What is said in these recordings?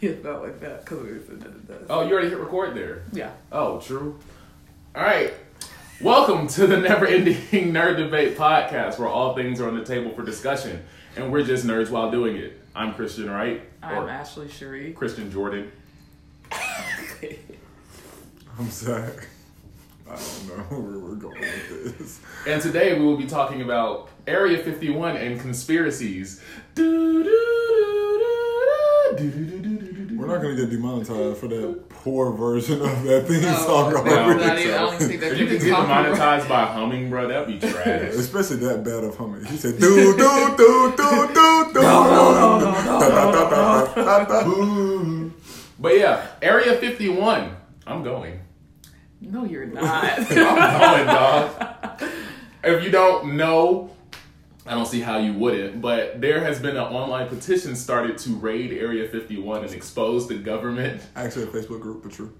It felt like that because we were sitting at. Oh, you already hit record there. Yeah. Oh, true. All right. Welcome to the Never Ending Nerd Debate podcast, where all things are on the table for discussion, and we're just nerds while doing it. I'm Christian Wright, I'm or Ashley Cherie. Christian Jordan. I'm Zach. I don't know where we're going with this. And today we will be talking about Area 51 and conspiracies. Do, do, do, not gonna get demonetized for that poor version of that theme No, song. no, over no, not there. even- I don't even think that If you could can be get copyright. demonetized by humming, bro, that'd be trash. Especially that bad of humming. He said do do do do do do. Boo. But yeah, Area 51. I'm going. No, you're not. I'm going, dog. If you don't know, I don't see how you wouldn't, but there has been an online petition started to raid Area 51 and expose the government, Actually, a Facebook group, but true.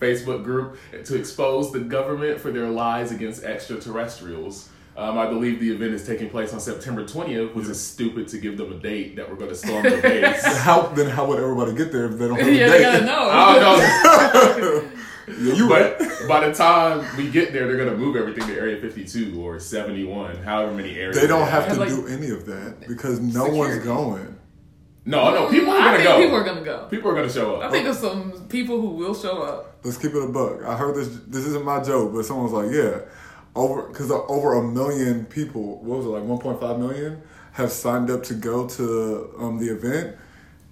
Facebook group, to expose the government for their lies against extraterrestrials. Um, I believe the event is taking place on September 20th, which is stupid to give them a date that we're going to storm the base. How then? How would everybody get there if they don't have a yeah, they date? gotta know. I don't know. Yeah, you But right. by the time we get there, they're gonna move everything to Area 52 or 71, however many areas. They don't have to Like- do any of that because no one's going. No, no, people are gonna think go. people are gonna go. People are gonna show up. I think there's some people who will show up. Let's keep it a buck. I heard this. This isn't my joke, but someone was like, "Yeah, over because over a million people. What was it like? 1.5 million have signed up to go to um, the event,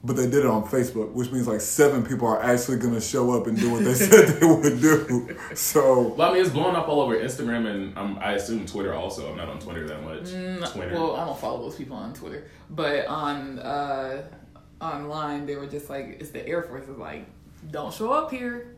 but they did it on Facebook, which means like seven people are actually going to show up and do what they said they would do. So Well, I mean, it's blowing up all over Instagram and um, I assume Twitter also. I'm not on Twitter that much. Twitter. Mm, Well, I don't follow those people on Twitter, but on uh, online they were just like, it's the Air Force is like, don't show up here.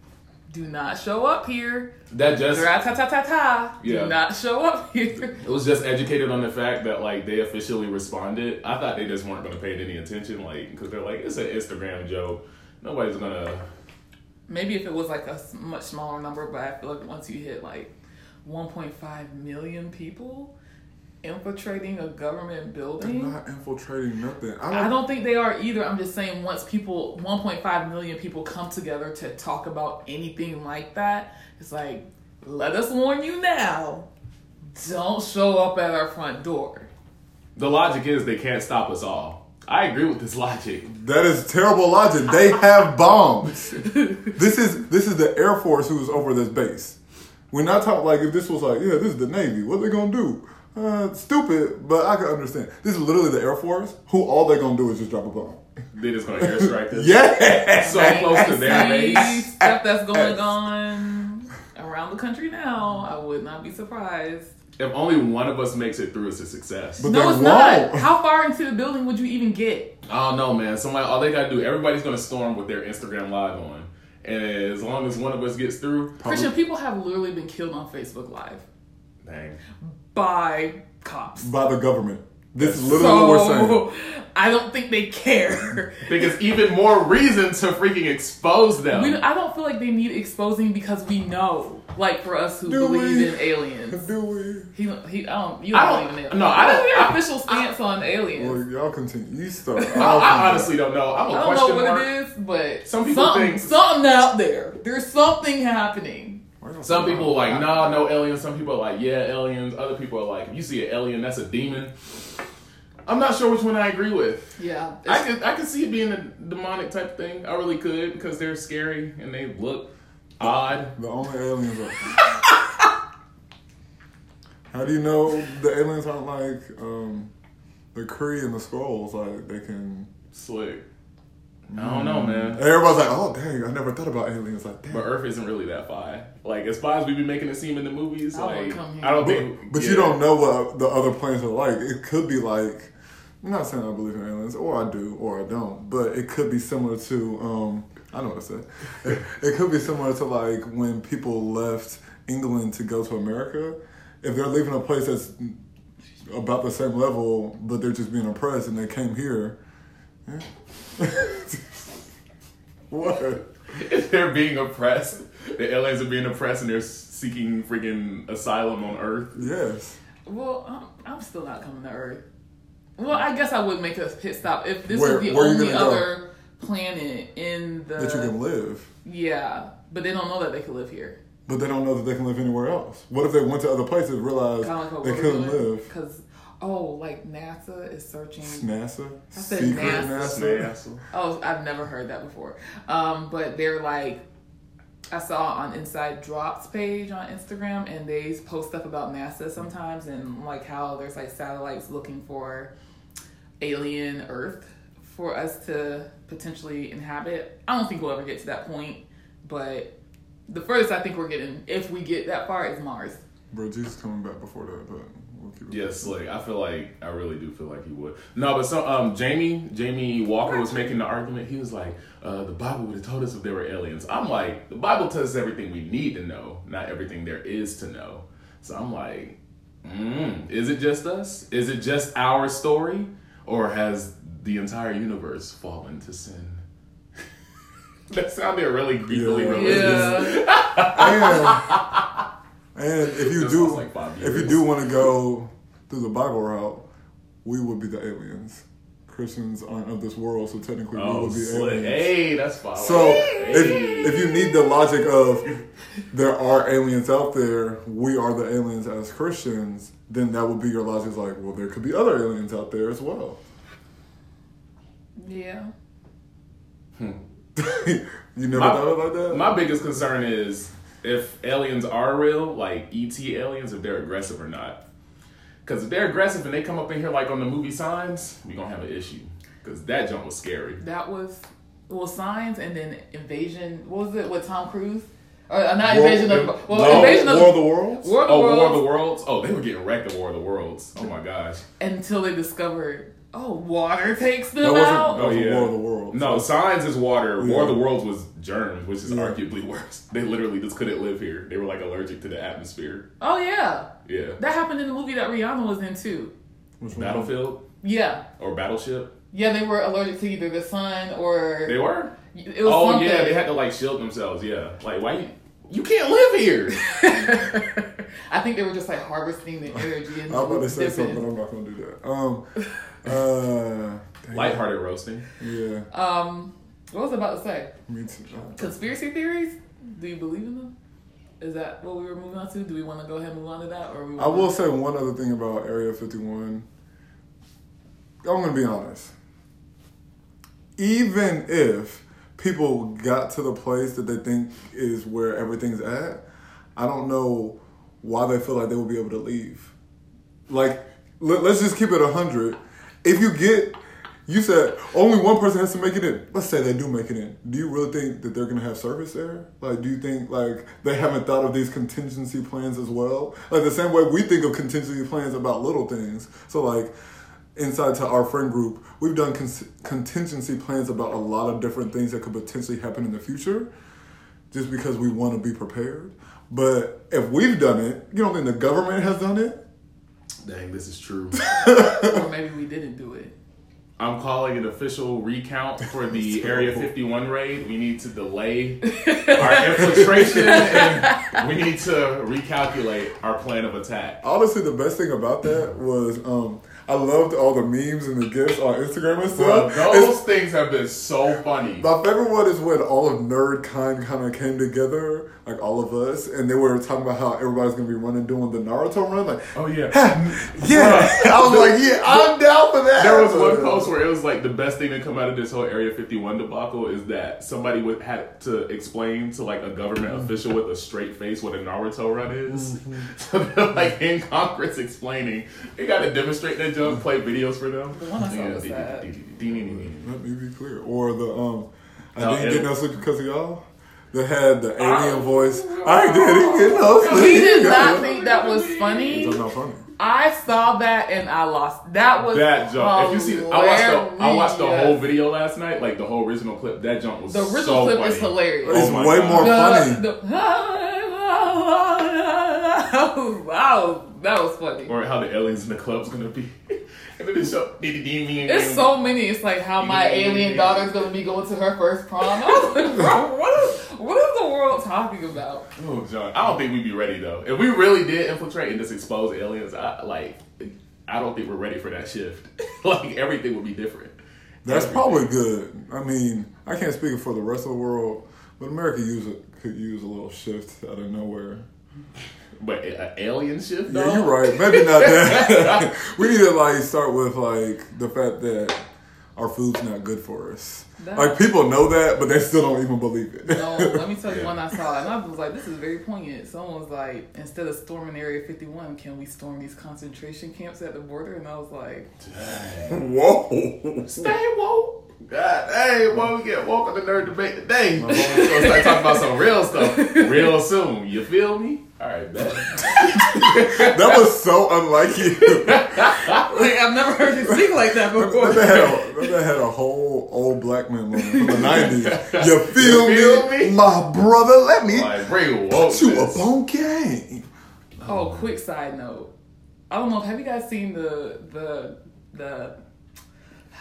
Do not show up here. that just Ta ta ta ta. Yeah. Do not show up here. it was just educated on the fact that like they officially responded. I thought they just weren't gonna pay it any attention, like because they're like it's an Instagram joke. Nobody's gonna. Maybe if it was like a much smaller number, but I feel like once you hit like 1.5 million people infiltrating a government they're building. not infiltrating nothing. I I don't. don't think they are either. I'm just saying once people 1.5 million people come together to talk about anything like that, it's like let us warn you now. Don't show up at our front door. The logic is they can't stop us all. I agree with this logic. That is terrible logic. They have bombs. this is this is the Air Force who is over this base. We're not talking like if this was like, yeah, this is the Navy. What are they gonna do? Uh, stupid, but I can understand. This is literally the Air Force, who all they're gonna do is just drop a bomb. They're just gonna airstrike us. Yeah. So close to their See base. stuff that's going on around the country now. I would not be surprised. If only one of us makes it through, it's a success. But No, they it's won't. How far into the building would you even get? I don't know, man. Somebody, all they gotta do, everybody's gonna storm with their Instagram live on, and as long as one of us gets through, Christian, people have literally been killed on Facebook Live dang. by cops. By the government. This is literally what we're saying. I don't think they care. because even more reason to freaking expose them. we, I don't feel like they need exposing because we know, like for us who Do believe we? in aliens. Do we? He, he, I don't, you don't don't- believe in aliens. no, I don't- What's your I- official stance on aliens? Well, y'all continue. You start. I, I honestly don't know. I'm a I don't question know what mark. it is, but Some people something, think- something out there. There's something happening. Some people are like, nah, no aliens. Some people are like, yeah, aliens. Other people are like, if you see an alien, that's a demon. I'm not sure which one I agree with. Yeah, I could I could see it being a demonic type thing. I really could because they're scary and they look odd. The only aliens are. How do you know the aliens aren't like um, the Kree and the Skrulls? Like they can. Slick. I don't know, man. Everybody's like, "Oh, dang! I never thought about aliens like that." But Earth isn't really that far. Like as far as we be making it seem in the movies, I like come here. I don't But, think. but yeah. you don't know what the other planets are like. It could be like. I'm not saying I believe in aliens, or I do, or I don't. But it could be similar to. Um, I know what I said. It, it could be similar to like when people left England to go to America. If they're leaving a place that's about the same level, but they're just being oppressed, and they came here. Yeah. what? If they're being oppressed, the aliens are being oppressed, and they're seeking freaking asylum on Earth. Yes. Well, I'm, I'm still not coming to Earth. Well, I guess I would make a pit stop if this Where- was the only gonna go? other planet in the that you can live. yeah, but they don't know that they can live here. But they don't know that they can live anywhere else. What if they went to other places and realized like they couldn't live? Because oh, like NASA is searching. NASA? I said Secret NASA. NASA? Oh, I've never heard that before. Um, but they're like, I saw on Inside Drops page on Instagram, and they post stuff about NASA sometimes, and like how there's like satellites looking for alien Earth for us to potentially inhabit. I don't think we'll ever get to that point, but the furthest I think we're getting, if we get that far, is Mars. Bro, Jesus coming back before that, but we'll keep it. Yeah, slick. I feel like I really do feel like he would. No, but so um, Jamie Jamie Walker was making the argument. He was like, uh, the Bible would have told us if there were aliens. I'm like, the Bible tells us everything we need to know, not everything there is to know. So I'm like, mm, is it just us? Is it just our story, or has the entire universe fallen to sin? that sounded really creepily Yeah. religious. Yeah. And, and if you do, like if you do want to go through the Bible route, we would be the aliens. Christians aren't of this world, so technically we Oh, would be slick. aliens. Hey, that's fine. So Hey. if, if you need the logic of there are aliens out there, we are the aliens as Christians, then that would be your logic. Is like, well, there could be other aliens out there as well. yeah. you never My- thought of it like that? My biggest concern is if aliens are real, like ET aliens, if they're aggressive or not. Because if they're aggressive and they come up in here like on the movie Signs, we gonna have an issue. Because that jump was scary. That was well, signs and then invasion. What was it with Tom Cruise? Or uh, not invasion of well, no, invasion of War of the Worlds? War of the Oh, Worlds War of the Worlds. Oh, they were getting wrecked at War of the Worlds. Oh my gosh. until they discovered oh water takes them That wasn't out. that was Oh, yeah. War of the Worlds. No, Signs is water. Yeah. War of the Worlds was germs, which is Yeah. arguably worse. They literally just couldn't live here. They were like allergic to the atmosphere. Oh yeah, Yeah. that happened in the movie that Rihanna was in too. Which one? Battlefield Yeah, or Battleship. yeah, they were allergic to either the sun or They were. it was Oh something. yeah, they had to like shield themselves. Yeah, like why you you can't live here. I think they were just like harvesting the energy and I'm about to say something, but I'm not going to do that. Um, uh, dang. Lighthearted roasting. Yeah, Um, what was I about to say? me too. Conspiracy theories? Do you believe in them? Is that what we were moving on to? Do we want to go ahead and move on to that, or we? I wanna- will say one other thing about Area 51. I'm going to be honest. Even if people got to the place that they think is where everything's at, I don't know why they feel like they will be able to leave. Like, let, let's just keep it 100. If you get, you said only one person has to make it in. Let's say they do make it in. Do you really think that they're to have service there? Like, do you think, like, they haven't thought of these contingency plans as well? Like, the same way we think of contingency plans about little things. So, like, inside to our friend group, we've done con- contingency plans about a lot of different things that could potentially happen in the future just because we want to be prepared. But if we've done it, you don't think the government has done it? Dang, this is true. or maybe we didn't do it. I'm calling an official recount for the Area 51 raid. We need to delay our infiltration and we need to recalculate our plan of attack. Honestly, the best thing about that was um, I loved all the memes and the gifs on Instagram and Bro, stuff. those It's- things have been so funny. my favorite one is when all of NerdKind kind of came together, like all of us, and they were talking about how everybody's gonna be running doing the Naruto run. Like, Oh yeah. yeah, I was like, yeah, I'm down for that. There was one post where it was like the best thing to come out of this whole Area 51 debacle is that somebody would had to explain to like a government Mm-hmm. official with a straight face what a Naruto run is. So they're like in Congress explaining. They got to demonstrate that jump, play videos for them. The one I saw was that. Let me be clear. Or the um, I No, didn't get no sleep because of y'all. That had the alien ah. voice. I didn't get no sleep. He did not think that was funny. That's not funny. I saw that and I lost. That was That jump. If you see, I watched the I watched the whole video last night, like the whole original clip. That jump was The original so clip funny. is hilarious. It's Oh way God. more funny. The, the, wow, that was funny. Or how the aliens in the club's gonna be. and then it show. It's so many. It's like how my alien daughter's gonna be going to her first prom. I was like, bro, what is what is the world talking about? Oh, John. I don't think we'd be ready though. If we really did infiltrate and just expose aliens, I like. I don't think we're ready for that shift. like everything would be different. That's Everything. probably good. I mean, I can't speak for the rest of the world, but America use it, could use a little shift out of nowhere. But an alien shift, Yeah, you're right. Maybe not that. we need to like start with like the fact that our food's not good for us. That- Like people know that, but they still don't even believe it. No, let me tell you Yeah. one I saw, and I was like, "This is very poignant." Someone was like, "Instead of storming Area 51, can we storm these concentration camps at the border?" And I was like, Whoa. Stay woke. God, hey, boy, we get woke on the nerd debate today. We're gonna start talking about some real stuff real soon. You feel me? All right, bet. That was so unlike you. "Like I've never heard you speak like that before." That had, a, that had a whole old black man moment from the 90s. You feel, You feel me? me? My brother, let me Like, bring put you up on game. Oh, quick side note. I don't know. Have you guys seen the the the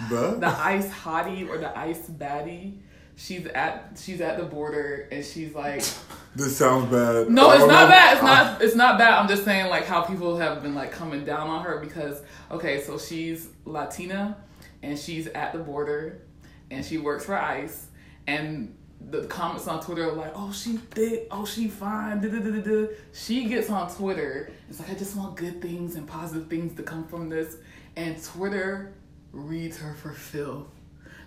the But ice hottie or the ice baddie? She's at she's at the border and she's like, this sounds bad. no, it's not know. bad. It's not ah. it's not bad. I'm just saying like how people have been like coming down on her because okay, so she's Latina and she's at the border and she works for ICE and the comments on Twitter are like, oh, she thick, oh, she fine, da da da da. She gets on Twitter. It's like, I just want good things and positive things to come from this. And Twitter reads her for filth.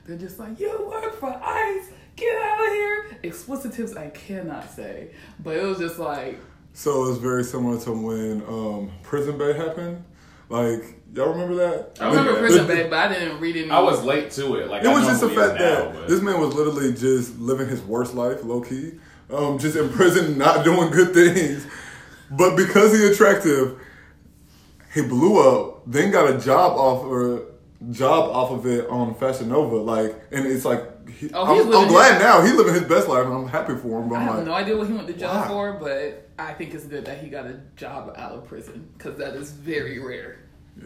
They're just like, you work for ICE, get out of here. Explicitives I cannot say, but it was just like, So it's very similar to when um, Prison Bae happened. Like y'all remember that? I I remember Yeah. Prison Babe, but I didn't read it. I was late to it. Like It I was just the who he is fact now, that but- this man was literally just living his worst life, low key, um, just in prison, not doing good things. But because he attractive, he blew up. Then got a job offer, job off of it on Fashion Nova. Like, and it's like, he, Oh, I'm, I'm glad his- now he's living his best life, and I'm happy for him. But I I'm have like, no idea what he went to jail wow. for, but I think it's good that he got a job out of prison because that is very rare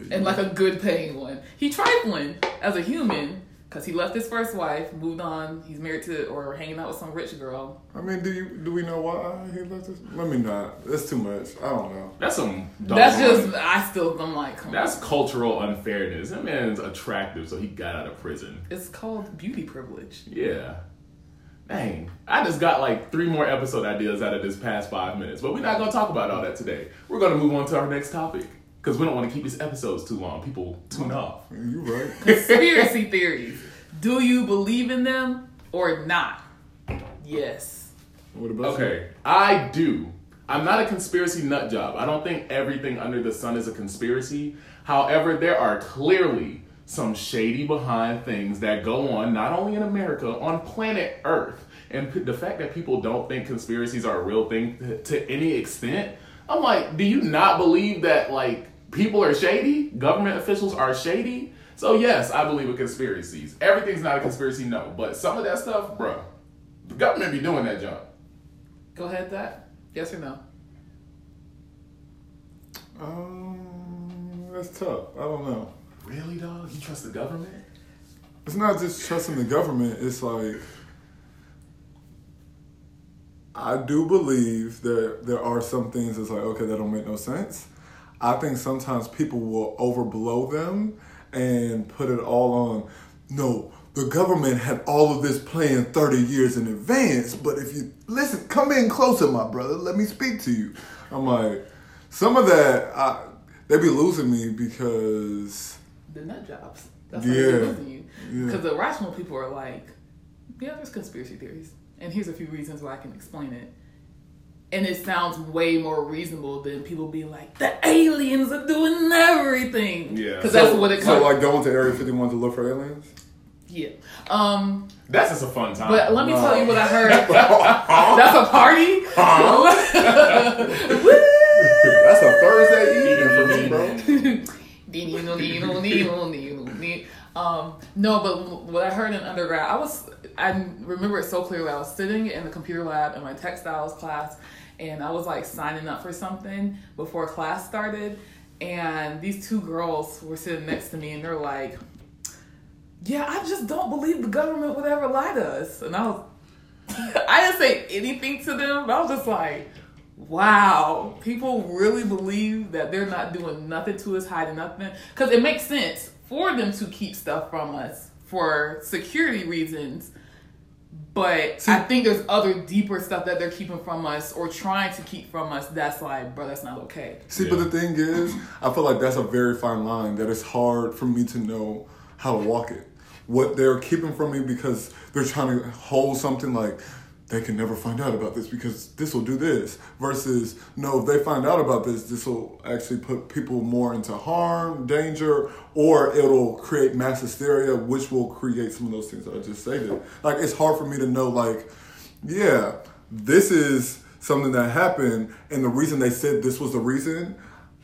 and like a good paying one. He trifling as a human because he left his first wife, moved on. He's married to or hanging out with some rich girl. I mean, do you do we know why he left this? Let me not. That's too much. I don't know. That's some. That's doggone- just I still I'm like come That's on. cultural unfairness. That man's attractive, so he got out of prison. It's called beauty privilege. Yeah. Dang. I just got like three more episode ideas out of this past five minutes, but we're not going to talk about all that today. We're going to move on to our next topic because we don't want to keep these episodes too long. People tune off. You're right? Conspiracy theories. Do you believe in them or not? Yes. What about you? Okay, I do. I'm not a conspiracy nut job. I don't think everything under the sun is a conspiracy. However, there are clearly some shady behind things that go on not only in America, on planet Earth. And the fact that people don't think conspiracies are a real thing to, to any extent, I'm like, do you not believe that like people are shady? Government officials are shady? So yes, I believe in conspiracies. Everything's not a conspiracy, no. But some of that stuff, bro, the government be doing that junk. Go ahead, that. Yes or no? Um, that's tough. I don't know. Really, dog? You trust the government? It's not just trusting the government. It's like I do believe that there are some things that's like okay that don't make no sense. I think sometimes people will overblow them and put it all on. No, the government had all of this planned thirty years in advance. But if you listen, come in closer, my brother. Let me speak to you. I'm like, some of that I, they be losing me because the nut jobs. That's Yeah. yeah. they're losing you. Yeah. Because the rational people are like, yeah, there's conspiracy theories. And here's a few reasons why I can explain it. And it sounds way more reasonable than people being like, the aliens are doing everything. Yeah. Because So- that's what it comes. So like going to Area 51 to look for aliens? Yeah. Um, That's just a fun time. but let me Wow. tell you what I heard. that's a party? Woo! That's a Thursday evening for me, bro. um, no, but what I heard in undergrad, I was, I remember it so clearly. I was sitting in the computer lab in my textiles class, and I was like signing up for something before class started, and these two girls were sitting next to me, and they're like, "Yeah, I just don't believe the government would ever lie to us," and I was, I didn't say anything to them, but I was just like. Wow, people really believe that they're not doing nothing to us, hiding nothing. Because it makes sense for them to keep stuff from us for security reasons. But See- I think there's other deeper stuff that they're keeping from us or trying to keep from us. That's like, bro, that's not okay. See, Yeah. but the thing is, I feel like that's a very fine line that it's hard for me to know how to walk it. What they're keeping from me because they're trying to hold something like they can never find out about this because this will do this. Versus, no, if they find out about this, this will actually put people more into harm, danger, or it'll create mass hysteria, which will create some of those things that I just stated. Like, it's hard for me to know, like, yeah, this is something that happened, and the reason they said this was the reason,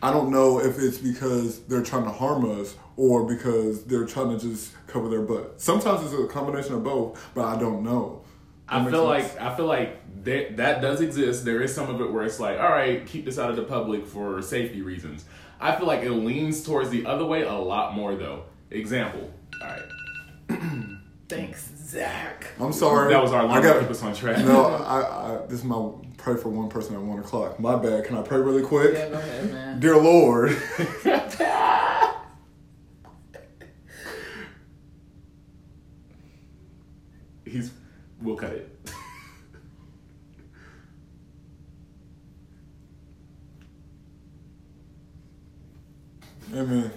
I don't know if it's because they're trying to harm us or because they're trying to just cover their butt. Sometimes it's a combination of both, but I don't know. That I feel sense. like I feel like that that does exist. There is some of it where it's like, all right, keep this out of the public for safety reasons. I feel like it leans towards the other way a lot more though. Example. All right, Thanks, Zach. I'm sorry. that was our I line got to keep us on track. No, I, I this is my pray for one person at one o'clock. My bad. Can I pray really quick? Yeah, go ahead, man. Dear Lord, He's we'll cut it. Amen.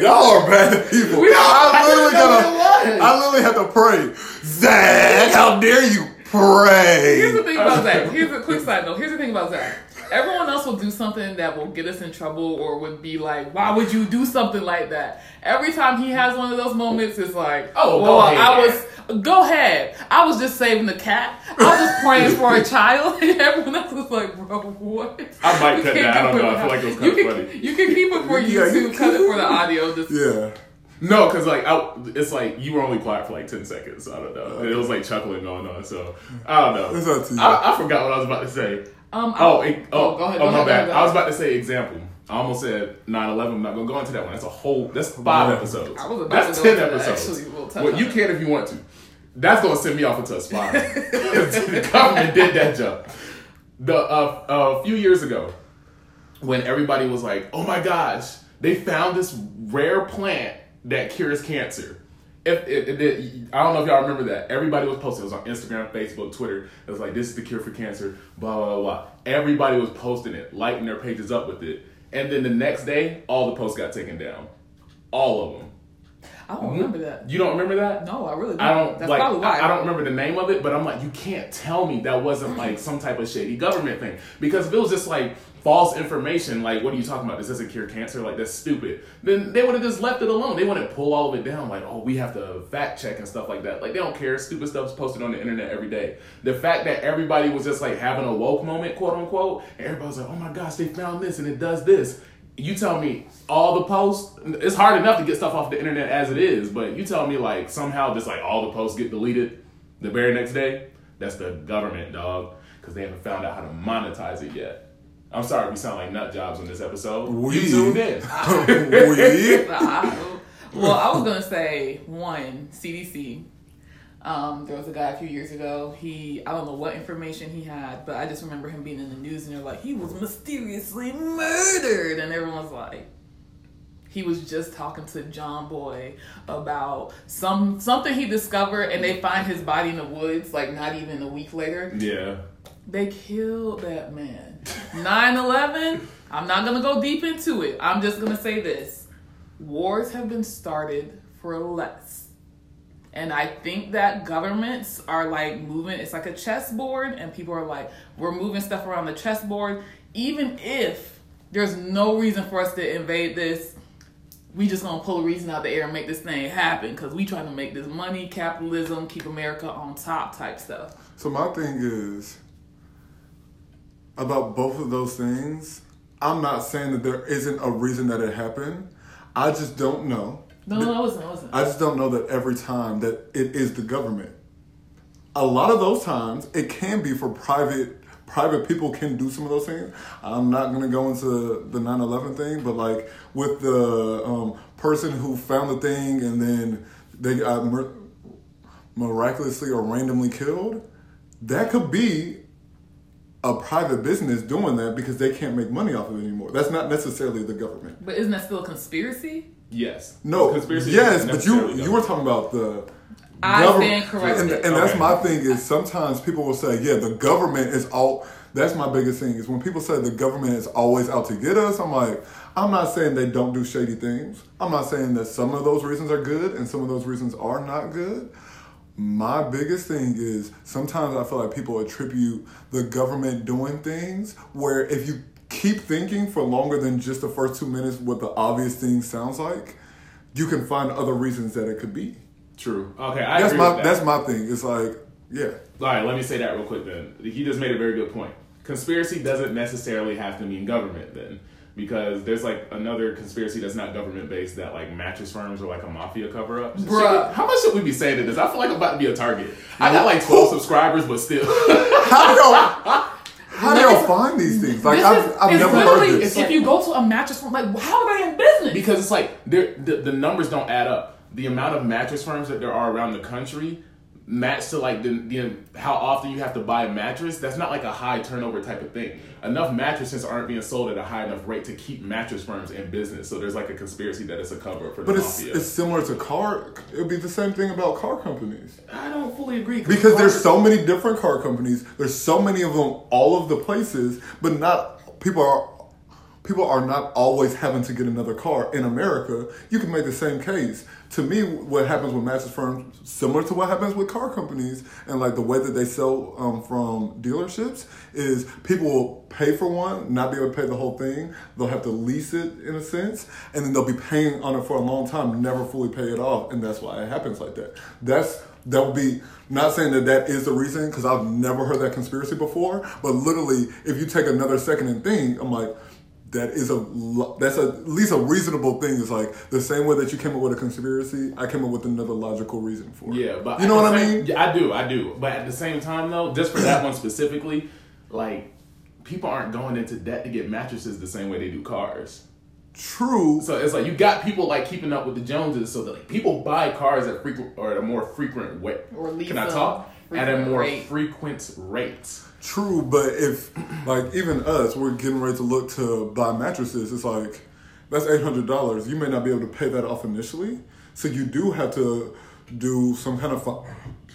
Y'all are bad people. We are- I I literally gotta. what it was. I literally have to pray. Zach, how dare you pray? Here's the thing about Zach. Here's a quick side note. Here's the thing about Zach. Everyone else will do something that will get us in trouble or would be like, why would you do something like that? Every time he has one of those moments, it's like, Oh, well, go. I was, go ahead. I was just saving the cat. I was just praying for a child. And everyone else was like, bro, what? I might You cut that. I don't know. I feel like it was you kinda can, funny. You can keep it for Yeah, you YouTube, cut it for the audio. Just, Yeah. No, because like I, it's like you were only quiet for like ten seconds. So I don't know. It was like chuckling going on. So I don't know. It's up to. I, I forgot what I was about to say. Um, Oh, I- it, oh, go ahead. oh, go my ahead, bad. go I was about to say example. I almost said 9-11. I'm not gonna go into that one. That's a whole. That's five episodes. I was about That's to go ten into that, episodes. actually. We'll touch well, on you can if you want to. That's gonna send me off into a spiral. the government did that jump. The uh, a few years ago, when everybody was like, "Oh my gosh, they found this rare plant that cures cancer." If it, it- I don't know if y'all remember that. Everybody was posting. It was on Instagram, Facebook, Twitter. It was like, "This is the cure for cancer." Blah blah blah. blah. Everybody was posting it, lighting their pages up with it, and then the next day, all the posts got taken down. All of them. I don't remember that. You don't remember that? No, I really don't. I don't That's like. probably why. I, I don't remember the name of it, but I'm like, you can't tell me that wasn't like some type of shady government thing. Because if it was just like false information, like what are you talking about? This doesn't cure cancer. Like that's stupid. Then they would have just left it alone. They wouldn't pull all of it down. Like oh, we have to fact check and stuff like that. Like they don't care. Stupid stuff's posted on the internet every day. The fact that everybody was just like having a woke moment, quote unquote, and everybody was like, oh my gosh, they found this and it does this. You tell me all the posts. It's hard enough to get stuff off the internet as it is, but you tell me like somehow just like all the posts get deleted the very next day. That's the government, dog, because they haven't found out how to monetize it yet. I'm sorry, we sound like nut jobs on this episode. We- You tuned in. we. I- well, I was gonna say one CDC. Um, there was a guy a few years ago. He I don't know what information he had, but I just remember him being in the news and they're like he was mysteriously murdered, and everyone's like. He was just talking to John Boy about some something he discovered, and they find his body in the woods like not even a week later. Yeah. They killed that man. 9 11, I'm not going to go deep into it. I'm just going to say this wars have been started for less. And I think that governments are like moving, it's like a chessboard, and people are like, we're moving stuff around the chessboard. Even if there's no reason for us to invade this, we just gonna pull a reason out of the air and make this thing happen because we trying to make this money, capitalism, keep America on top type stuff. So my thing is about both of those things. I'm not saying that there isn't a reason that it happened. I just don't know. No, no, no, listen, listen. I just don't know that every time that it is the government. A lot of those times it can be for private private people can do some of those things. I'm not gonna go into the 9/11 thing, but like with the um, person who found the thing and then they got mir- miraculously or randomly killed, that could be a private business doing that because they can't make money off of it anymore. That's not necessarily the government. But isn't that still a conspiracy? Yes. No, conspiracy. yes, but you necessarily you were talking about the. I government- stand corrected. And, and that's Okay. my thing is sometimes people will say, yeah, the government is all. That's my biggest thing is when people say the government is always out to get us. I'm like, I'm not saying they don't do shady things. I'm not saying that some of those reasons are good and some of those reasons are not good. My biggest thing is sometimes I feel like people attribute the government doing things where if you keep thinking for longer than just the first two minutes what the obvious thing sounds like, you can find other reasons that it could be. True. Okay, I That's agree my that. that's my thing. It's like, yeah. All right, let me say that real quick then. He just made a very good point. Conspiracy doesn't necessarily have to mean government then. Because there's like another conspiracy that's not government based that like mattress firms are like a mafia cover up. Bruh. How much should we be saying to this? I feel like I'm about to be a target. I got like 12 subscribers, but still. How do y'all how do y'all find these things? Like This I've, is- I've it's never heard this. If you go to a mattress firm, like how are they in business? because it's like the, the numbers don't add up. The amount of mattress firms that there are around the country match to like the, the how often you have to buy a mattress. That's not like a high turnover type of thing. Enough mattresses aren't being sold at a high enough rate to keep mattress firms in business. So there's like a conspiracy that it's a cover up for the But it's mafia. it's similar to car. It'd be the same thing about car companies. I don't fully agree Because there's so many different car companies. There's so many of them all of the places, but not people are people are not always having to get another car in America. You can make the same case. To me, what happens with mattress firms similar to what happens with car companies and like the way that they sell um, from dealerships is people will pay for one, not be able to pay the whole thing. They'll have to lease it in a sense, and then they'll be paying on it for a long time, never fully pay it off, and that's why it happens like that. That's that would be not saying that that is the reason because I've never heard that conspiracy before, but literally, if you take another second and think, I'm like, that is a that's a, at least a reasonable thing. It's like the same way that you came up with a conspiracy, I came up with another logical reason for it. Yeah, but you know what the I mean? Yeah, I do, I do. But at the same time, though, just for that one specifically, like people aren't going into debt to get mattresses the same way they do cars. True. So it's like you got people like keeping up with the Joneses, so that like people buy cars at frequent or at a more frequent way. Or lease Can I talk? At a more rate. frequent rate. True, but if like even us, we're getting ready to look to buy mattresses. It's like that's eight hundred dollars. You may not be able to pay that off initially, so you do have to do some kind of fi-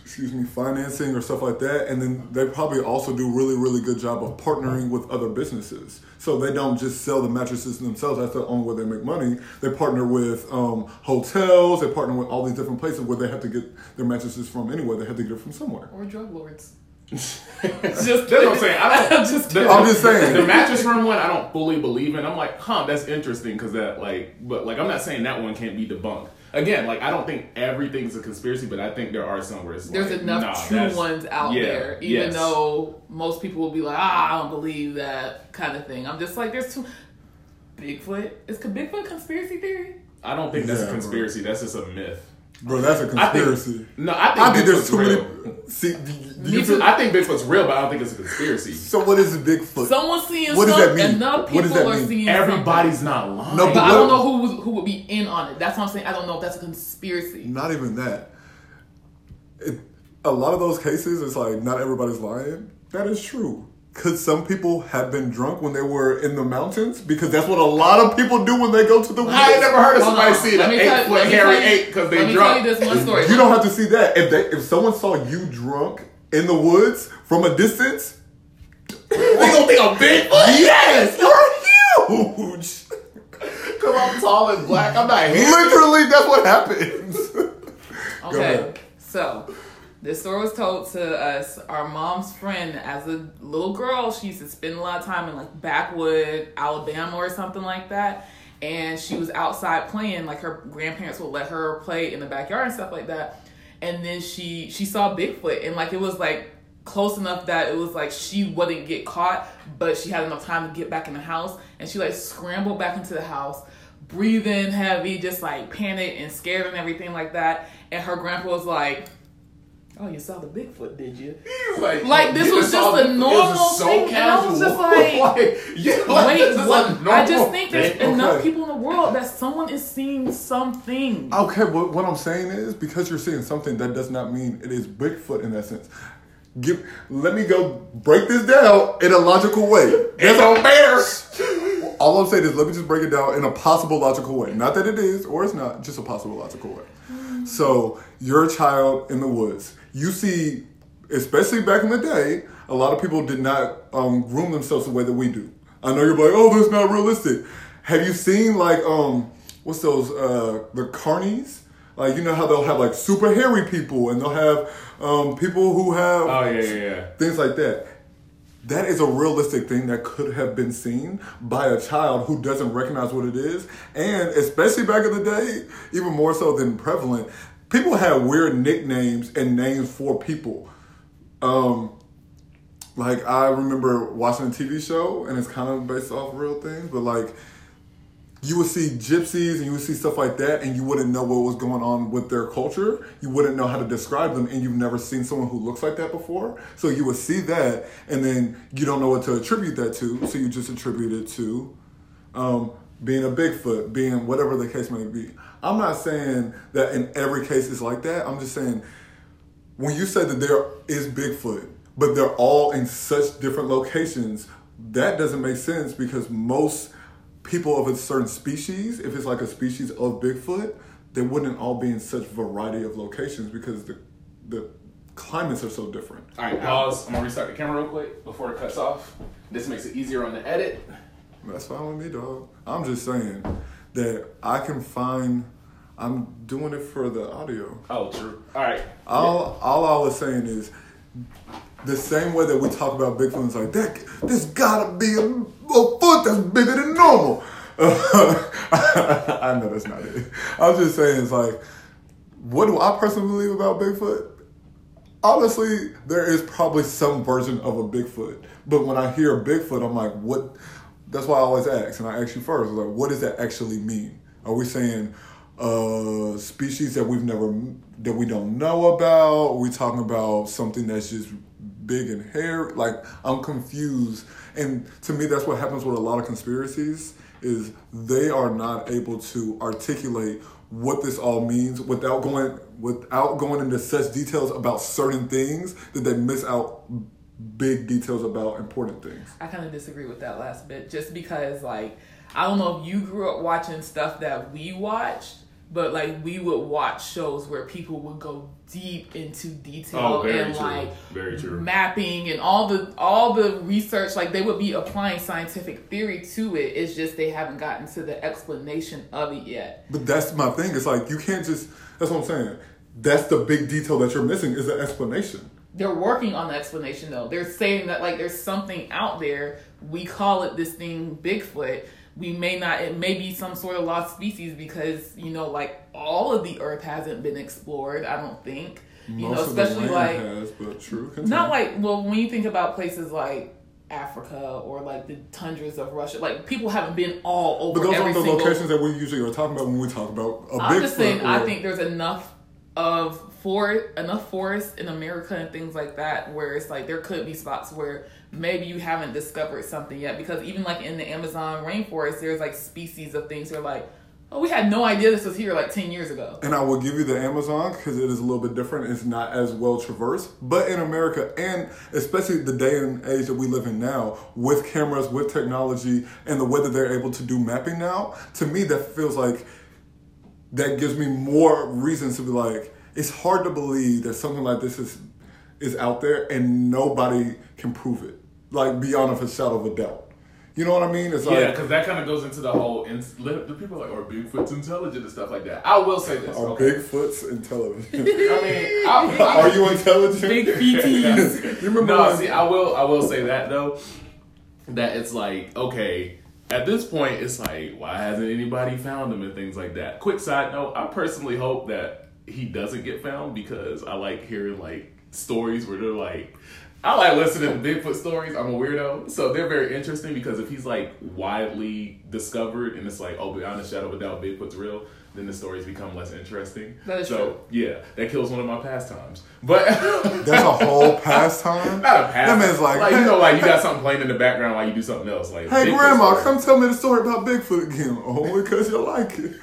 excuse me financing or stuff like that. And then they probably also do really really good job of partnering with other businesses, so they don't just sell the mattresses themselves. That's the only way they make money. They partner with um, hotels. They partner with all these different places where they have to get their mattresses from anyway. They have to get it from somewhere. or drug lords. Just that's what I'm saying. I don't. Just the, kidding. I'm just saying. the mattress firm one. I don't fully believe in. I'm like, huh, that's interesting because that like, but like, I'm not saying that one can't be debunked. Again, like, I don't think everything's a conspiracy, but I think there are some where it's There's like, enough nah, true ones out yeah, there, even yes. though most people will be like, ah, I don't believe that kind of thing. I'm just like, there's too. Bigfoot is Bigfoot a conspiracy theory? I don't think that's Yeah, a bro. conspiracy. That's just a myth. Bro, that's a I think- conspiracy. No, I think, I think there's too real. many. See, do do Me too. feel- I think Bigfoot's real, but I don't think it's a conspiracy. so what is a Bigfoot? Someone's seeing What does something. that mean? Enough What people does that are mean? seeing Everybody's something. not lying. No, But but I don't know who was, who would be in on it. That's what I'm saying. I don't know if that's a conspiracy. Not even that. It, a lot of those cases, it's like not everybody's lying. That is true. Could some people have been drunk when they were in the mountains? Because that's what a lot of people do when they go to the woods. I ain't never heard of Hold somebody on. see Let an tell- eight foot let me hairy tell you- eight because Let they me drunk. tell you this one story. You don't have to see that. If they if someone saw you drunk in the woods from a distance, They gonna think I'm Bigfoot? yes, you're huge. Because I'm tall and black. I'm not hairy. Literally, that's what happens. Okay, ahead. so this story was told to us. Our mom's friend, as a little girl, she used to spend a lot of time in like backwood Alabama or something like that. And she was outside playing, like her grandparents would let her play in the backyard and stuff like that. And then she she saw Bigfoot, and like it was like close enough that it was like she wouldn't get caught, but she had enough time to get back in the house. And she like scrambled back into the house, breathing heavy, just like panicked and scared and everything like that. And her grandpa was like, "Oh, you saw the Bigfoot, did you?" Like, Like, oh, this was just a normal so thing, and I was just casual. like- yeah, like, Wait, what? I just think there's enough people in the world that someone is seeing something. Okay, what, what I'm saying is because you're seeing something that does not mean it is Bigfoot in that sense. Give, let me go break this down in a logical way. It's on bears. all I'm saying is let me just break it down in a possible logical way. Not that it is or it's not, just a possible logical way. So you're a child in the woods. You see, especially back in the day, a lot of people did not um, groom themselves the way that we do. I know you're like, oh, that's not realistic. Have you seen like um, what's those uh, the carnies? Like you know how they'll have like super hairy people and they'll have um, people who have Oh yeah, yeah, yeah. things like that. That is a realistic thing that could have been seen by a child who doesn't recognize what it is. And especially back in the day, even more so than prevalent, people have weird nicknames and names for people. Um, like I remember watching a TV show and it's kind of based off real things, but like you would see gypsies and you would see stuff like that and you wouldn't know what was going on with their culture. You wouldn't know how to describe them and you've never seen someone who looks like that before. So you would see that and then you don't know what to attribute that to so you just attribute it to um, being a bigfoot being whatever the case may be i'm not saying that in every case it's like that i'm just saying when you say that there is bigfoot but they're all in such different locations that doesn't make sense because most people of a certain species, if it's like a species of Bigfoot, they wouldn't all be in such variety of locations because the the climates are so different. All right, pause. I'm gonna restart the camera real quick before it cuts off. This makes it easier on the edit. That's fine with me, dog. I'm just saying that I can find. I'm doing it for the audio. Oh, true. All right. All all I was saying is the same way that we talk about Bigfoot is like that. There's gotta be a, a foot that's bigger than normal. I know that's not it. I was just saying it's like, what do I personally believe about Bigfoot? Honestly, there is probably some version of a Bigfoot, but when I hear Bigfoot, I'm like, what? That's why I always ask, and I ask you first, like, what does that actually mean? Are we saying uh, species that we've never that we don't know about? Are we talking about something that's just big and hairy? Like I'm confused, and to me, that's what happens with a lot of conspiracies is they are not able to articulate what this all means without going without going into such details about certain things that they miss out big details about important things. I kind of disagree with that last bit, just because like I don't know if you grew up watching stuff that we watched, but like we would watch shows where people would go deep into detail Oh, very and true. like Very true. mapping and all the all the research. Like they would be applying scientific theory to it. It's just they haven't gotten to the explanation of it yet. But that's my thing. It's like you can't just. That's what I'm saying. That's the big detail that you're missing is the explanation. They're working on the explanation though. They're saying that like there's something out there. We call it this thing Bigfoot. We may not. It may be some sort of lost species because you know, like all of the Earth hasn't been explored. I don't think. You know, especially like has, but true. Continue. not like well when you think about places like Africa or like the tundras of Russia, like people haven't been all over But those aren't the single locations that we usually are talking about when we talk about a I'm Bigfoot. just saying, I think there's enough of for enough forest in America and things like that where it's like there could be spots where maybe you haven't discovered something yet because even like in the Amazon rainforest, there's like species of things that are like, oh, we had no idea this was here like ten years ago. And I will give you the Amazon because it is a little bit different. It's not as well traversed. But in America, and especially the day and age that we live in now, with cameras, with technology, and the way that they're able to do mapping now, to me, that feels like that gives me more reasons to be like, it's hard to believe that something like this is is out there and nobody can prove it, like beyond a shadow of a doubt. You know what I mean? It's Yeah, like, because that kind of goes into the whole. Ins- the people are like, "Are Bigfoot's intelligent and stuff like that?" I will say this. are okay? Bigfoots intelligent? I mean, I, are you intelligent? Big BTs. You remember no, when- see, I will. I will say that though. That it's like okay. At this point, it's like, why hasn't anybody found them and things like that? Quick side note: I personally hope that he doesn't get found because I like hearing like stories where they're like, I like listening to Bigfoot stories. I'm a weirdo, so they're very interesting because if he's like widely discovered and it's like, oh, beyond a shadow of a doubt, Bigfoot's real, then the stories become less interesting. That is so true. yeah, that kills one of my pastimes. But That's a whole pastime. not a pass. That man's like, you hey, know, like you got something playing in the background while you do something else. Like, hey Bigfoot grandma, story. come tell me the story about Bigfoot again. Oh, because you like it.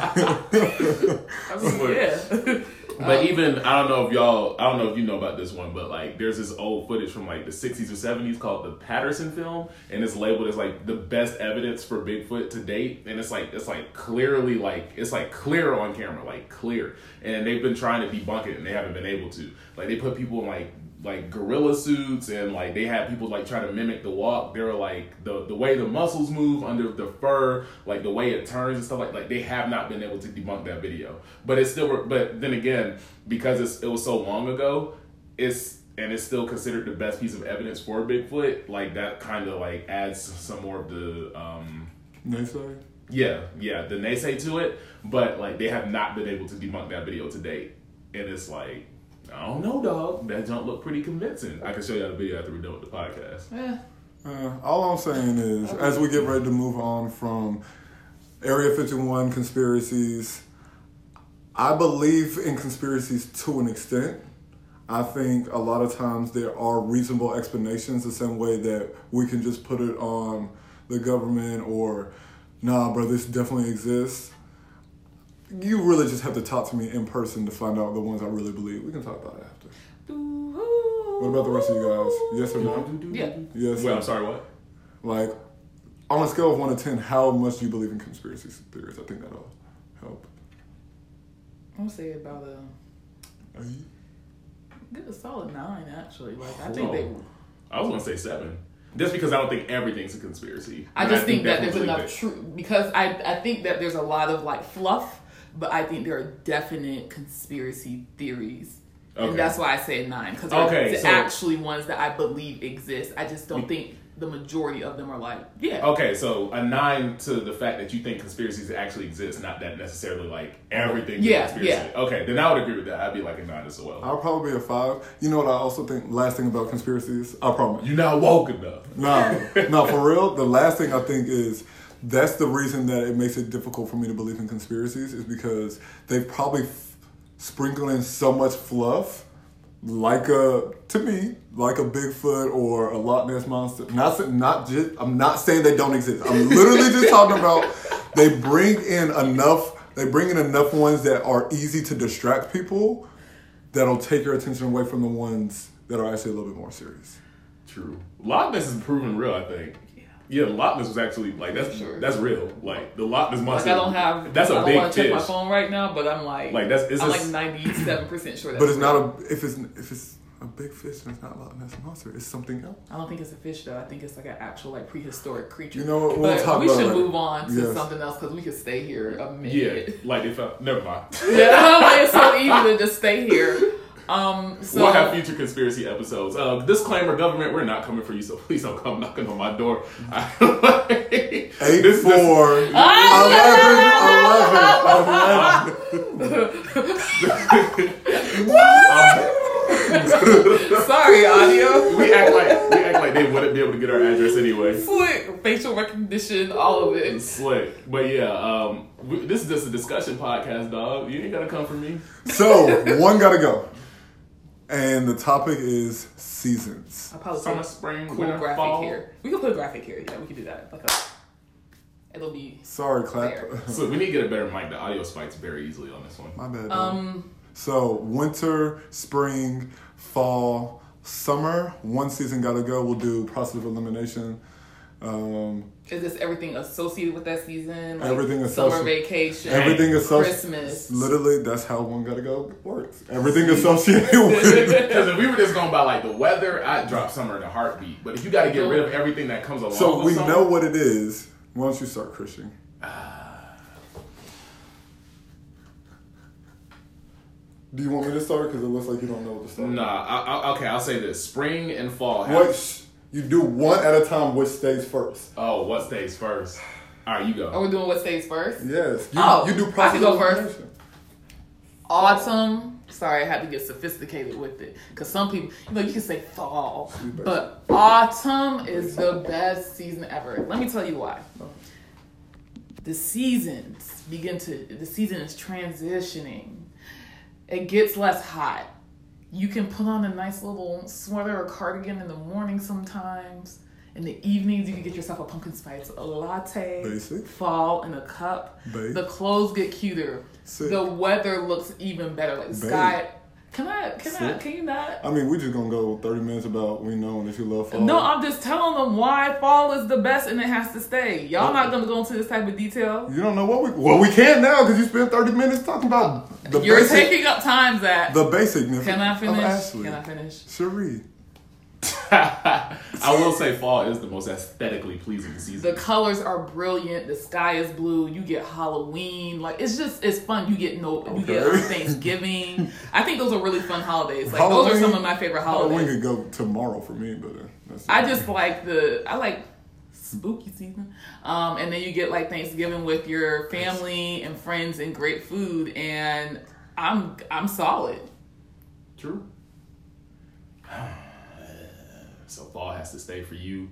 I mean, yeah. But oh. even I don't know if y'all I don't know if you know about this one, but like there's this old footage from like the 60s or 70s called the Patterson film, and it's labeled as like the best evidence for Bigfoot to date, and it's like it's like clearly like it's like clear on camera, like clear, and they've been trying to debunk it and they haven't been able to. Like they put people in like like gorilla suits and like they had people like try to mimic the walk. They were like the the way the muscles move under the fur, like the way it turns and stuff like like they have not been able to debunk that video. But it's still but then again, because it's, it was so long ago, it's and it's still considered the best piece of evidence for Bigfoot, like that kind of like adds some more of the um Naysay? yeah, yeah, the naysay to it, but like they have not been able to debunk that video to date. And it's like, I don't know, dog. That don't look pretty convincing. I can show y'all the video after we're done with the podcast. Eh, Uh, all I'm saying is, as we get ready to move on from Area 51 conspiracies, I believe in conspiracies to an extent. I think a lot of times there are reasonable explanations, the same way that we can just put it on the government or, nah, bro, this definitely exists. You really just have to talk to me in person to find out the ones I really believe. We can talk about it after. What about the rest of you guys? Yes or no? Yeah. Yes. Wait, or I'm sorry, what? like, on a scale of one to ten, how much do you believe in conspiracy theories? I think that'll help. I'm gonna say about a Are you? good a solid nine actually. Like I think they. I was gonna say seven. Just because I don't think everything's a conspiracy. I And just think that there's enough truth because I I think that there's a lot of like fluff, but I think there are definite conspiracy theories. Okay. And that's why I say nine because Okay, they're so- actually ones that I believe exist. I just don't mm. think the majority of them are like yeah. Okay, so a nine to the fact that you think conspiracies actually exist, not that necessarily like everything. Yeah, a conspiracy. yeah. Okay, then I would agree with that. I'd be like a nine as well. I'll probably be a five. You know what I also think? Last thing about conspiracies, I promise. You're not woke enough. Nah, nah, for real. The last thing I think is that's the reason that it makes it difficult for me to believe in conspiracies is because they've probably f- sprinkled in so much fluff, like a to me like a Bigfoot or a Loch Ness monster. Not not just. I'm not saying they don't exist. I'm literally just talking about they bring in enough. They bring in enough ones that are easy to distract people. That'll take your attention away from the ones that are actually a little bit more serious. True. Loch Ness is proven real. I think. Yeah, Loch Ness was actually like that's Sure. that's real. Like the Loch Ness monster. Like. I don't have. That's a I don't big want to check my phone right now, but I'm like. Like, that's- it's I'm just- like ninety seven percent sure. That's But it's not a if it's if it's a big fish and it's not Loch Ness monster. It's something else. I don't think it's a fish though. I think it's like an actual like prehistoric creature. You know what? We'll but talk we about should it move on to Yes. something else because we could stay here a minute. Yeah, like if I, never mind. Yeah, like, it's so easy to just stay here. Um, so we'll have future conspiracy episodes. Uh, disclaimer: government, we're not coming for you, so please don't come knocking on my door. Eight This- this- four Ah! eleven eleven sorry, audio. we act like we act like they wouldn't be able to get our address anyway. Slick facial recognition, all of it. It's slick, but yeah, um, we, this is just a discussion podcast, dog. You ain't gotta come for me. So one gotta go, and the topic is seasons. I'll probably Summer, put spring, cool winter, graphic fall. here. We can put a graphic here. Yeah, we can do that. Like a, it'll be Sorry, clap. There. So we need to get a better mic. The audio spikes very easily on this one. My bad. dog. um. So winter, spring, fall, summer. One season gotta go. We'll do process of elimination. Um, Is this everything associated with that season? Like Everything associated. summer vacation, everything associated. Christmas. Literally, that's how one gotta go works. Everything associated with. Because if we were just going by like the weather, I'd drop summer in a heartbeat. But if you got to get rid of everything that comes along, So with we summer, know what it is. Why don't you start, Christian? Do you want me to start? Because it looks like you don't know what to start. Nah, I, I, okay, I'll say this: spring and fall. have- What? Sh- You do one at a time. Which stays first? Oh, what stays first? All right, you go. Are we doing what stays first? Yes. You, Oh, you do I process can go first. Autumn. Sorry, I had to get sophisticated with it because some people, you know, you can say fall, but autumn is the best season ever. Let me tell you why. The seasons begin to. The season is transitioning. It gets less hot. You can put on a nice little sweater or cardigan in the morning sometimes. In the evenings, you can get yourself a pumpkin spice latte. Basic. Fall in a cup. The clothes get cuter. Sick. The weather looks even better. Like Babe. sky. Can I? Can I? Can you not? I mean, we're just gonna go thirty minutes about we know that you love fall. No, I'm just telling them why fall is the best and it has to stay. Y'all not gonna go into this type of detail. you don't know what we. Well, we can now because you spent thirty minutes talking about the You're basic. taking up time that. the basic. Can I Of finish? Ashley. Can I finish? Cherie. I will say fall is the most aesthetically pleasing season. The colors are brilliant. The sky is blue. You get Halloween. Like it's just it's fun. You get no. okay. You get Thanksgiving. I think those are really fun holidays. Like those are some of my favorite holidays. Halloween holidays. could go tomorrow for me, but uh, that's I just like the I like spooky season. Um, and then you get like Thanksgiving with your family and friends and great food. And I'm I'm solid. True. So fall has to stay for you.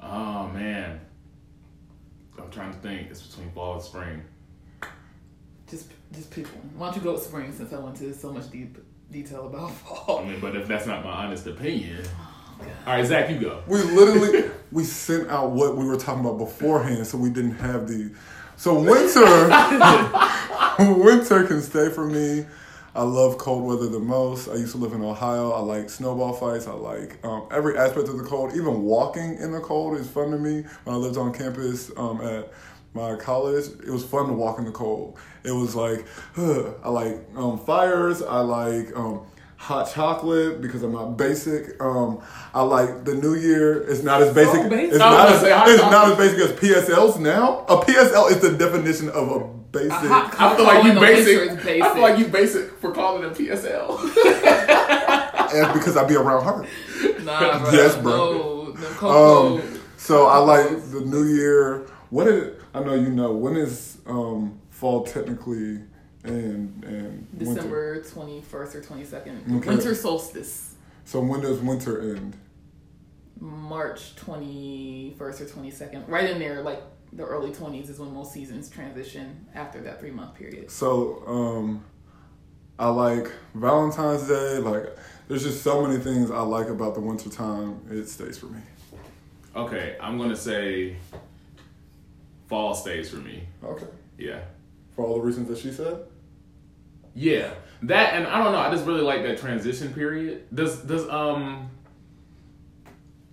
Oh man. I'm trying to think. It's between fall and spring. Just just one. Why don't you go with spring since I went into so much deep detail about fall? I mean, but if that's not my honest opinion. All right, Zach, you go. We literally we sent out what we were talking about beforehand, so we didn't have the. So winter, winter can stay for me. I love cold weather the most. I used to live in Ohio. I like snowball fights. I like um, every aspect of the cold. Even walking in the cold is fun to me. When I lived on campus um, at my college, it was fun to walk in the cold. It was like I like um, fires. I like um, hot chocolate because I'm not basic. Um, I like the New Year. It's not as basic. basic. It's not as, it's not as basic as PSLs now. A PSL is the definition of a basic. hot I feel like you the basic. I feel like you basic for calling it PSL. and because I be around her. Nah, bro. Yes, bro. No, no. Um, so I like the New Year. What is? I know you know when is um, fall technically and and. December twenty first or twenty second. Okay. Winter solstice. So when does winter end? March twenty first or twenty second. Right in there, like the early twenties is when most seasons transition after that three month period. So um, I like Valentine's Day. Like there's just so many things I like about the winter time. It stays for me. okay, I'm gonna say fall stays for me. Okay. Yeah. For all the reasons that she said. Yeah, that and I don't know. I just really like that transition period. Does does um.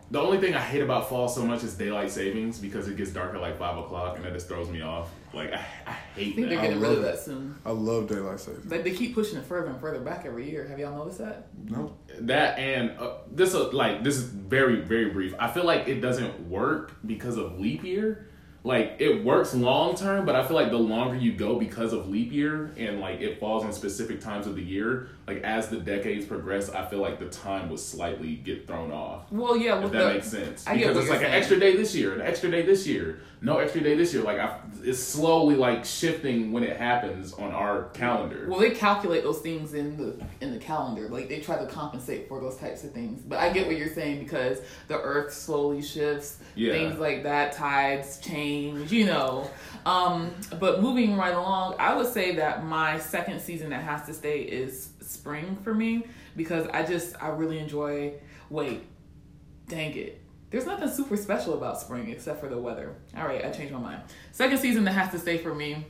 The only thing I hate about fall so much is daylight savings because it gets dark at like five o'clock and that just throws me off. Like I, I I hate think they're getting rid of that soon. I love daylight savings. Like they keep pushing it further and further back every year. Have y'all noticed that? No. That and uh, this uh, like this is very very brief. I feel like it doesn't work because of leap year. Like it works long term, but I feel like the longer you go because of leap year and like it falls on specific times of the year, like as the decades progress, I feel like the time would slightly get thrown off. Well, yeah. If that the, makes sense, I because it's like an extra day this year, an extra day this year, no extra day this year. Like I, it's slowly like shifting when it happens on our calendar. Well, they calculate those things in the in the calendar. Like they try to compensate for those types of things. But I get what you're saying because the Earth slowly shifts, Yeah. things like that, tides change, you know. Um, but moving right along, I would say that my second season that has to stay is spring for me because I just I really enjoy. Wait, dang it. There's nothing super special about spring except for the weather. All right, I changed my mind. Second season that has to stay for me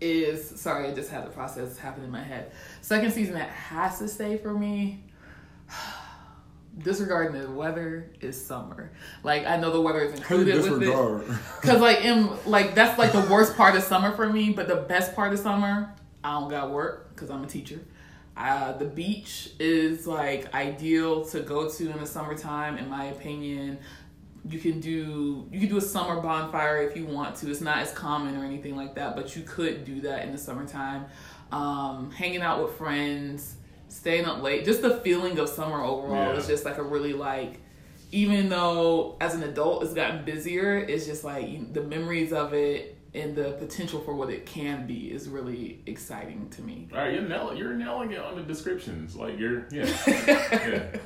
is sorry, I just had the process happen in my head. Second season that has to stay for me. Disregarding the weather is summer. Like I know the weather is included with it. Cause like in like that's like the worst part of summer for me. But the best part of summer, I don't got work because I'm a teacher. Uh, the beach is like ideal to go to in the summertime, in my opinion. You can do you can do a summer bonfire if you want to. It's not as common or anything like that, but you could do that in the summertime. Um, hanging out with friends, staying up late, just the feeling of summer overall Yeah. is just like a really like even though as an adult it's gotten busier, it's just like the memories of it and the potential for what it can be is really exciting to me. All right, you're nailing, you're nailing it on the descriptions. Like you're, yeah, yeah.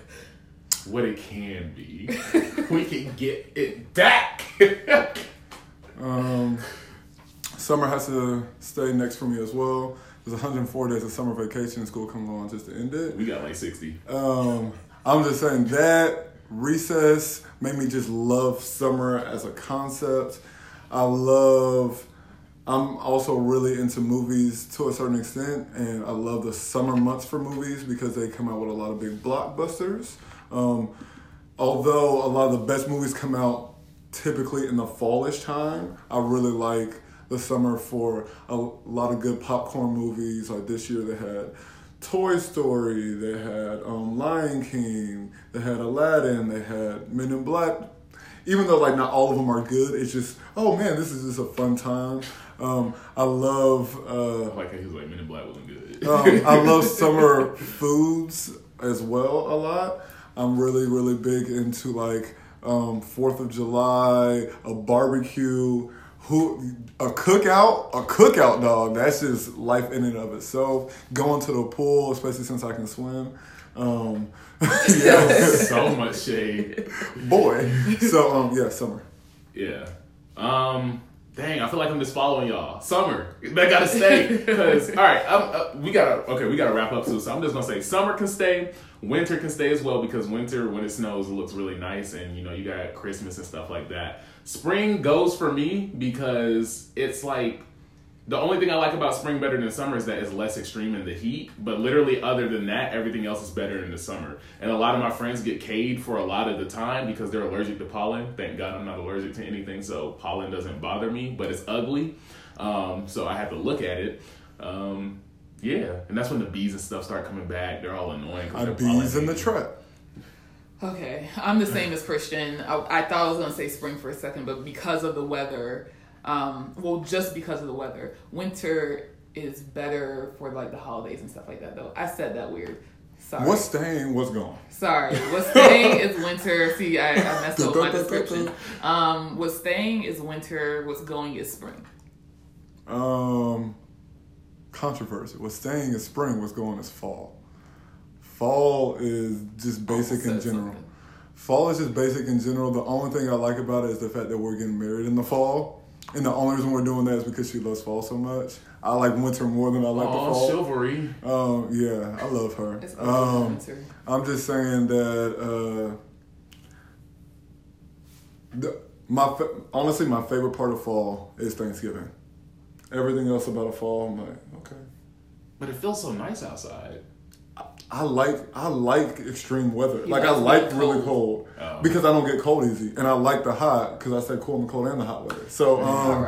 What it can be, we can get it back. Um, summer has to stay next for me as well. There's 104 days of summer vacation. School comes on just to end it. we got like sixty. Um, I'm just saying that Recess made me just love summer as a concept. I love. I'm also really into movies to a certain extent, and I love the summer months for movies because they come out with a lot of big blockbusters. Um, although a lot of the best movies come out typically in the fallish time, I really like the summer for a lot of good popcorn movies. Like this year, they had Toy Story, they had um, Lion King, they had Aladdin, they had Men in Black. Even though like not all of them are good, it's just oh man, this is just a fun time. Um, I love. Uh, like he was like Men in Black wasn't good. um, I love summer foods as well a lot. I'm really really big into like um, Fourth of July, a barbecue who a cookout, a cookout dog. That's just life in and of itself. Going to the pool, especially since I can swim. Um, yeah, so much shade, boy. So um, yeah, summer. Yeah. Um. Dang, I feel like I'm just following y'all. Summer, that gotta stay. Cause all right, uh, we gotta okay, we gotta wrap up soon. So I'm just gonna say summer can stay, winter can stay as well because winter when it snows it looks really nice and you know you got Christmas and stuff like that. Spring goes for me because it's like the only thing I like about spring better than summer is that it's less extreme in the heat. But literally, other than that, everything else is better in the summer. And a lot of my friends get cade for a lot of the time because they're allergic to pollen. Thank God I'm not allergic to anything, so pollen doesn't bother me. But it's ugly, um, so I have to look at it. Um, yeah, and that's when the bees and stuff start coming back. They're all annoying. Are bees in the trap? Okay, I'm the same as Christian. I, I thought I was gonna say spring for a second, but because of the weather, um, well, just because of the weather, winter is better for like the holidays and stuff like that. Though I said that weird. Sorry. What's staying? What's gone? Sorry. What's staying is winter. See, I, I messed up my description. Um, what's staying is winter. What's going is spring. Um, controversy. What's staying is spring. What's going is fall. Fall is just basic in general. Something. Fall is just basic in general. The only thing I like about it is the fact that we're getting married in the fall. And the only reason we're doing that is because she loves fall so much. I like winter more than I like Aww, the fall. chivalry. Um, yeah, I love her. Um, I'm just saying that uh, the, my honestly my favorite part of fall is Thanksgiving. Everything else about a fall, I'm like, okay. But it feels so nice outside. I like I like extreme weather. like I like cold. really cold oh. because I don't get cold easy, and I like the hot because I say cool and cold and the hot weather. So, um,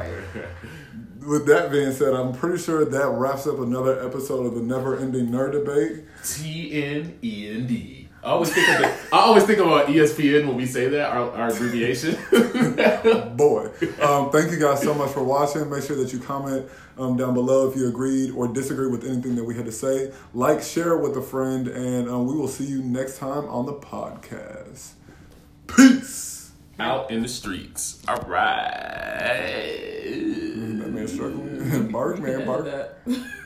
with that being said, I'm pretty sure that wraps up another episode of the Never Ending Nerd Debate. T N E N D. I always think of the, I always think about ESPN when we say that our, our abbreviation. Boy, um, thank you guys so much for watching. Make sure that you comment um, down below if you agreed or disagree with anything that we had to say. Like, share with a friend, and um, we will see you next time on the podcast. Peace. Out in the streets. All right. That man struggling. bark, man, bark.